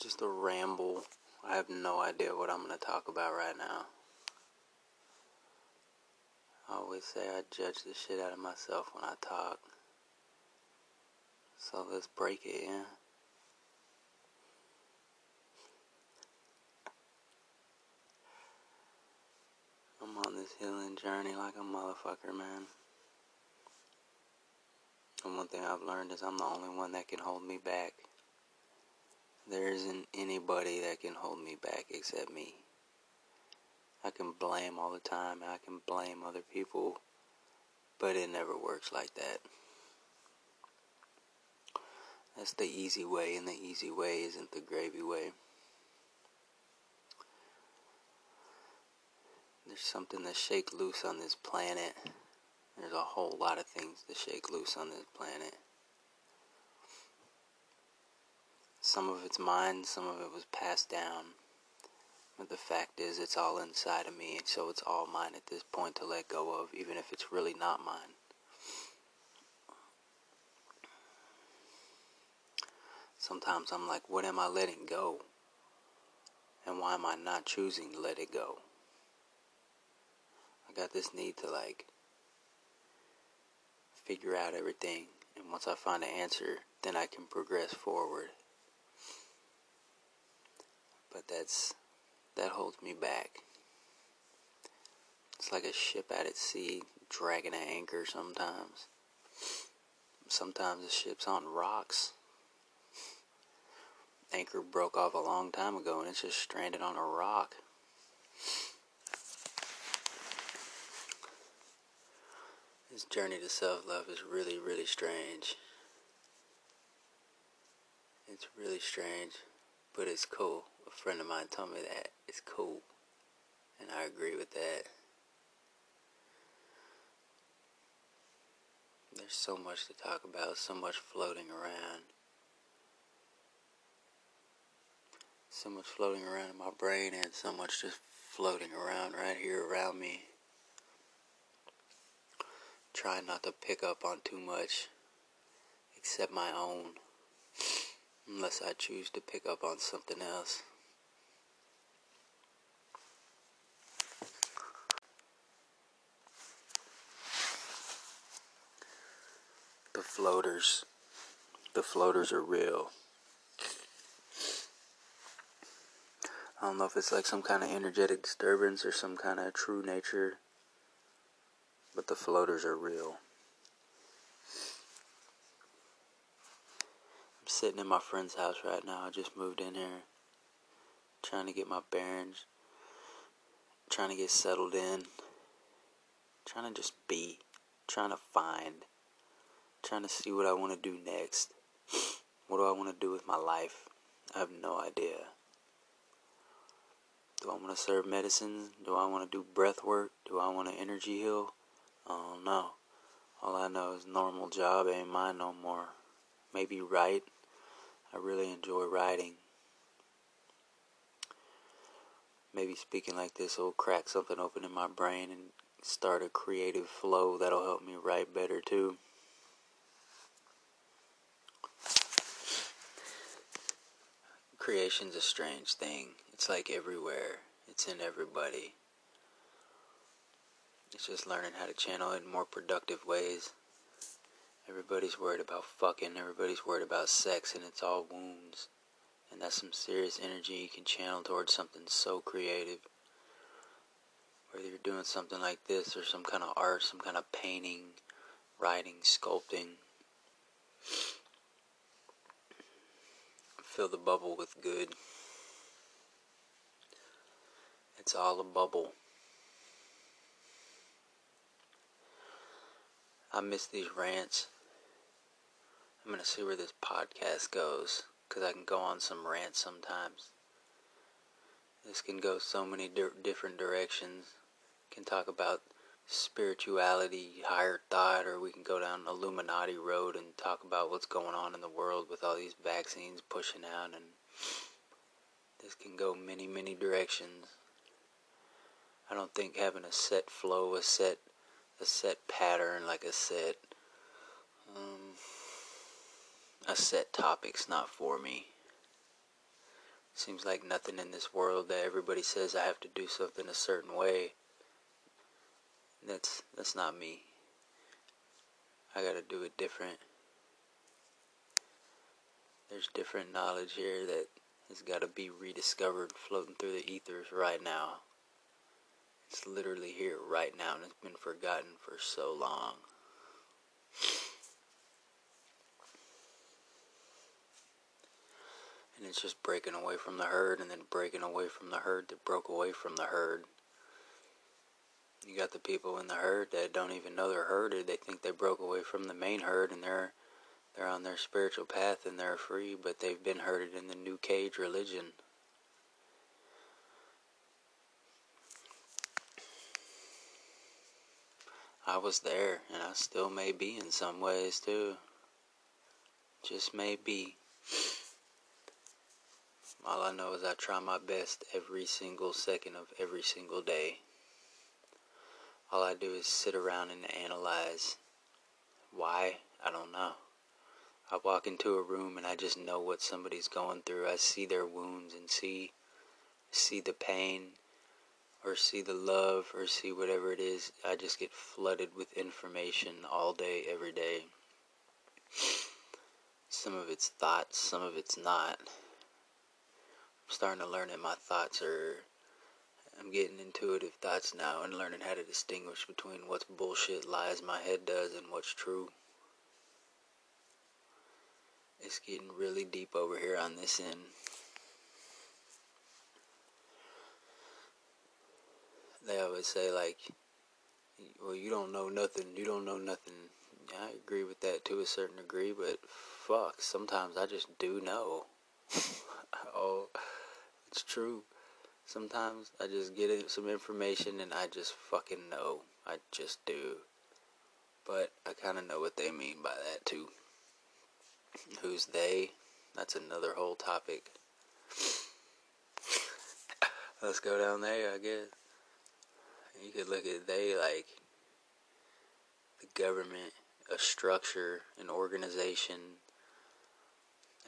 just a ramble. I have no idea what I'm going to talk about right now. I always say I judge the shit out of myself when I talk. So let's break it, yeah? I'm on this healing journey like a motherfucker, man. And one thing I've learned is I'm the only one that can hold me back. There isn't anybody that can hold me back except me. I can blame all the time, I can blame other people, but it never works like that. That's the easy way, and the easy way isn't the gravy way. There's something to shake loose on this planet. There's a whole lot of things to shake loose on this planet. Some of it's mine, some of it was passed down. But the fact is, it's all inside of me, and so it's all mine at this point to let go of, even if it's really not mine. Sometimes I'm like, what am I letting go? And why am I not choosing to let it go? I got this need to like figure out everything. And once I find an answer, then I can progress forward. But that's that holds me back. It's like a ship out at sea dragging an anchor sometimes. Sometimes the ship's on rocks anchor broke off a long time ago and it's just stranded on a rock. This journey to self love is really, really strange. It's really strange, but it's cool. A friend of mine told me that it's cool, and I agree with that. There's so much to talk about, so much floating around. so much floating around in my brain and so much just floating around right here around me. Try not to pick up on too much except my own, unless I choose to pick up on something else. The floaters, the floaters are real. I don't know if it's like some kind of energetic disturbance or some kind of true nature, but the floaters are real. Sitting in my friend's house right now. I just moved in here, trying to get my bearings, trying to get settled in, trying to just be, trying to find, trying to see what I want to do next. What do I want to do with my life? I have no idea. Do I want to serve medicine? Do I want to do breath work? Do I want to energy heal? I don't know. All I know is normal job ain't mine no more. Maybe write. I really enjoy writing. Maybe speaking like this will crack something open in my brain and start a creative flow that'll help me write better too. Creation's a strange thing. It's like everywhere. It's in everybody. It's just learning how to channel it in more productive ways. Everybody's worried about fucking, everybody's worried about sex, and it's all wounds. And that's some serious energy you can channel towards something so creative. Whether you're doing something like this or some kind of art, some kind of painting, writing, sculpting. Fill the bubble with good. It's all a bubble. I miss these rants. I'm going to see where this podcast goes because I can go on some rants sometimes. This can go so many di- different directions. Can talk about spirituality, higher thought, or we can go down Illuminati road and talk about what's going on in the world with all these vaccines pushing out and this can go many, many directions. I don't think having a set flow, a set, a set pattern, like a set, um, a set topic's not for me. Seems like nothing in this world that everybody says I have to do something a certain way. That's that's not me. I gotta do it different. There's different knowledge here that has got to be rediscovered floating through the ethers right now. It's literally here right now and it's been forgotten for so long. And it's just breaking away from the herd and then breaking away from the herd that broke away from the herd. You got the people in the herd that don't even know they're herded. They think they broke away from the main herd and they're they're on their spiritual path and they're free, but they've been herded in the new cage religion. I was there, and I still may be in some ways too. Just may be. All I know is I try my best every single second of every single day. All I do is sit around and analyze. Why? I don't know. I walk into a room and I just know what somebody's going through. I see their wounds and see see the pain or see the love or see whatever it is. I just get flooded with information all day every day. Some of it's thoughts, some of it's not. I'm starting to learn that my thoughts are I'm getting intuitive thoughts now and learning how to distinguish between what's bullshit lies my head does and what's true. It's getting really deep over here on this end. They always say, like, well, you don't know nothing, you don't know nothing. I agree with that to a certain degree, but fuck, sometimes I just do know. Oh, it's true. Sometimes I just get some information and I just fucking know. I just do. But I kind of know what they mean by that too. Who's they? That's another whole topic. Let's go down there, I guess. You could look at they like the government, a structure, an organization,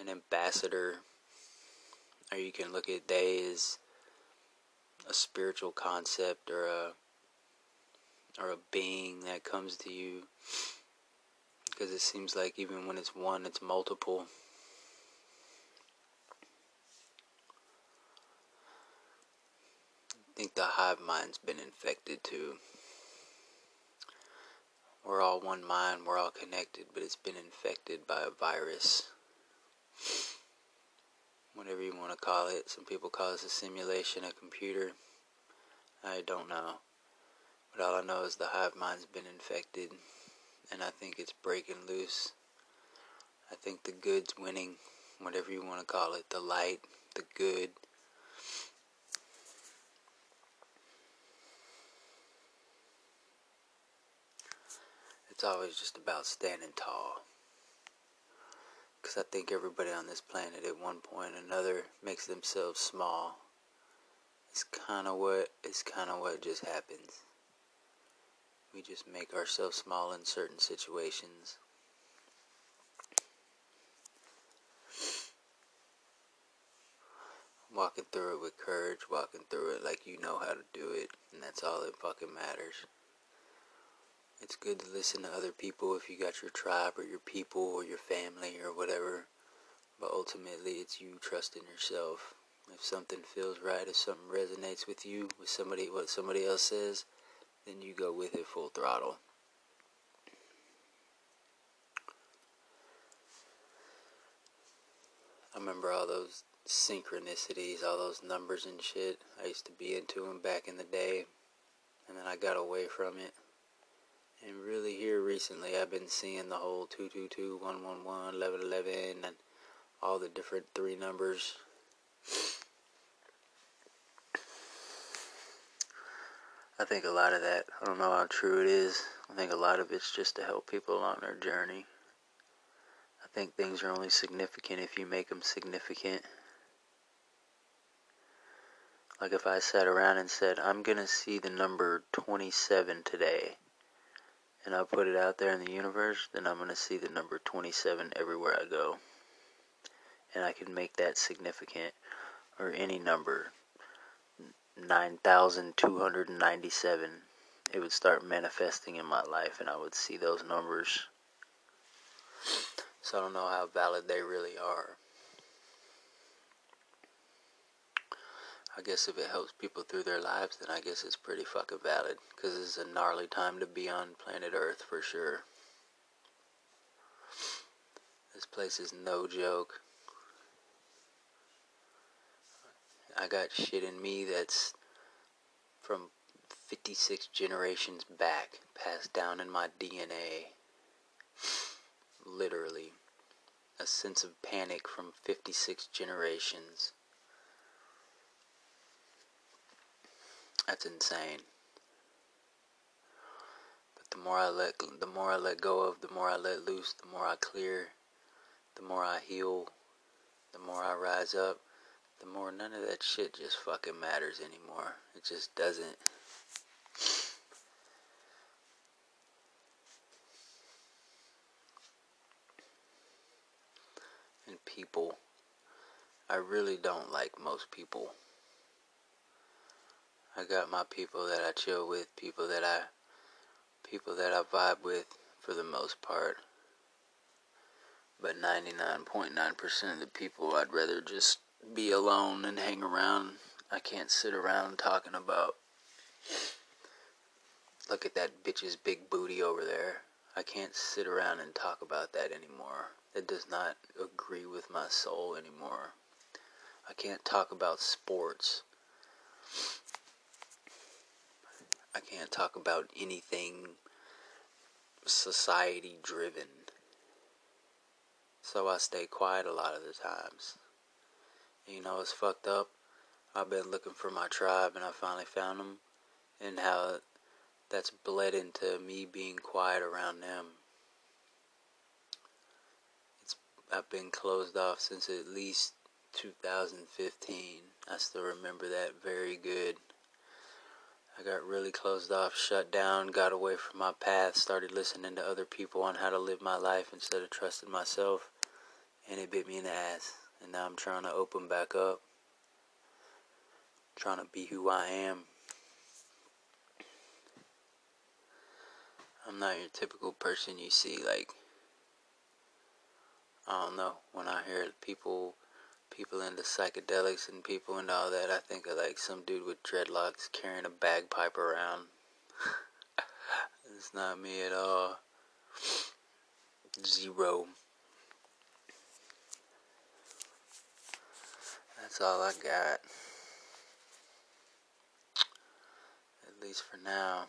an ambassador, or you can look at they as a spiritual concept or a or a being that comes to you because it seems like even when it's one, it's multiple. I think the hive mind's been infected too. We're all one mind, we're all connected, but it's been infected by a virus. Whatever you want to call it. Some people call it a simulation, a computer. I don't know. But all I know is the hive mind's been infected and I think it's breaking loose. I think the good's winning, whatever you want to call it the light, the good. It's always just about standing tall. Because I think everybody on this planet at one point or another makes themselves small. It's kind of what it's kind of what just happens. We just make ourselves small in certain situations. Walking through it with courage, walking through it like you know how to do it, and that's all that fucking matters. It's good to listen to other people if you got your tribe or your people or your family or whatever, but ultimately it's you trusting yourself. If something feels right, if something resonates with you, with somebody, what somebody else says, then you go with it full throttle. I remember all those synchronicities, all those numbers and shit. I used to be into them back in the day, and then I got away from it. And really, here recently, I've been seeing the whole 222, 111, 1111, and all the different three numbers. I think a lot of that, I don't know how true it is. I think a lot of it's just to help people along their journey. I think things are only significant if you make them significant. Like if I sat around and said, I'm going to see the number 27 today, and I put it out there in the universe, then I'm going to see the number 27 everywhere I go. And I can make that significant. or any number, 9,297, it would start manifesting in my life and I would see those numbers. So I don't know how valid they really are. I guess if it helps people through their lives, then I guess it's pretty fucking valid. Because it's a gnarly time to be on planet Earth for sure. This place is no joke. I got shit in me that's from 56 generations back, passed down in my DNA. Literally. A sense of panic from 56 generations. That's insane. But the more I let the more I let go of, the more I let loose, the more I clear, the more I heal, the more I rise up, the more none of that shit just fucking matters anymore. It just doesn't. And people, I really don't like most people. I got my people that I chill with, people that I people that I vibe with for the most part. But 99.9% of the people I'd rather just be alone and hang around. I can't sit around talking about look at that bitch's big booty over there. I can't sit around and talk about that anymore. It does not agree with my soul anymore. I can't talk about sports. I can't talk about anything society driven. So I stay quiet a lot of the times. You know, it's fucked up. I've been looking for my tribe and I finally found them. And how that's bled into me being quiet around them. It's I've been closed off since at least 2015. I still remember that very good. I got really closed off, shut down, got away from my path, started listening to other people on how to live my life instead of trusting myself, and it bit me in the ass. And now I'm trying to open back up, trying to be who I am. I'm not your typical person you see, like, I don't know, when I hear people people into psychedelics and people and all that, I think of like some dude with dreadlocks carrying a bagpipe around. it's not me at all. Zero. That's all I got. At least for now.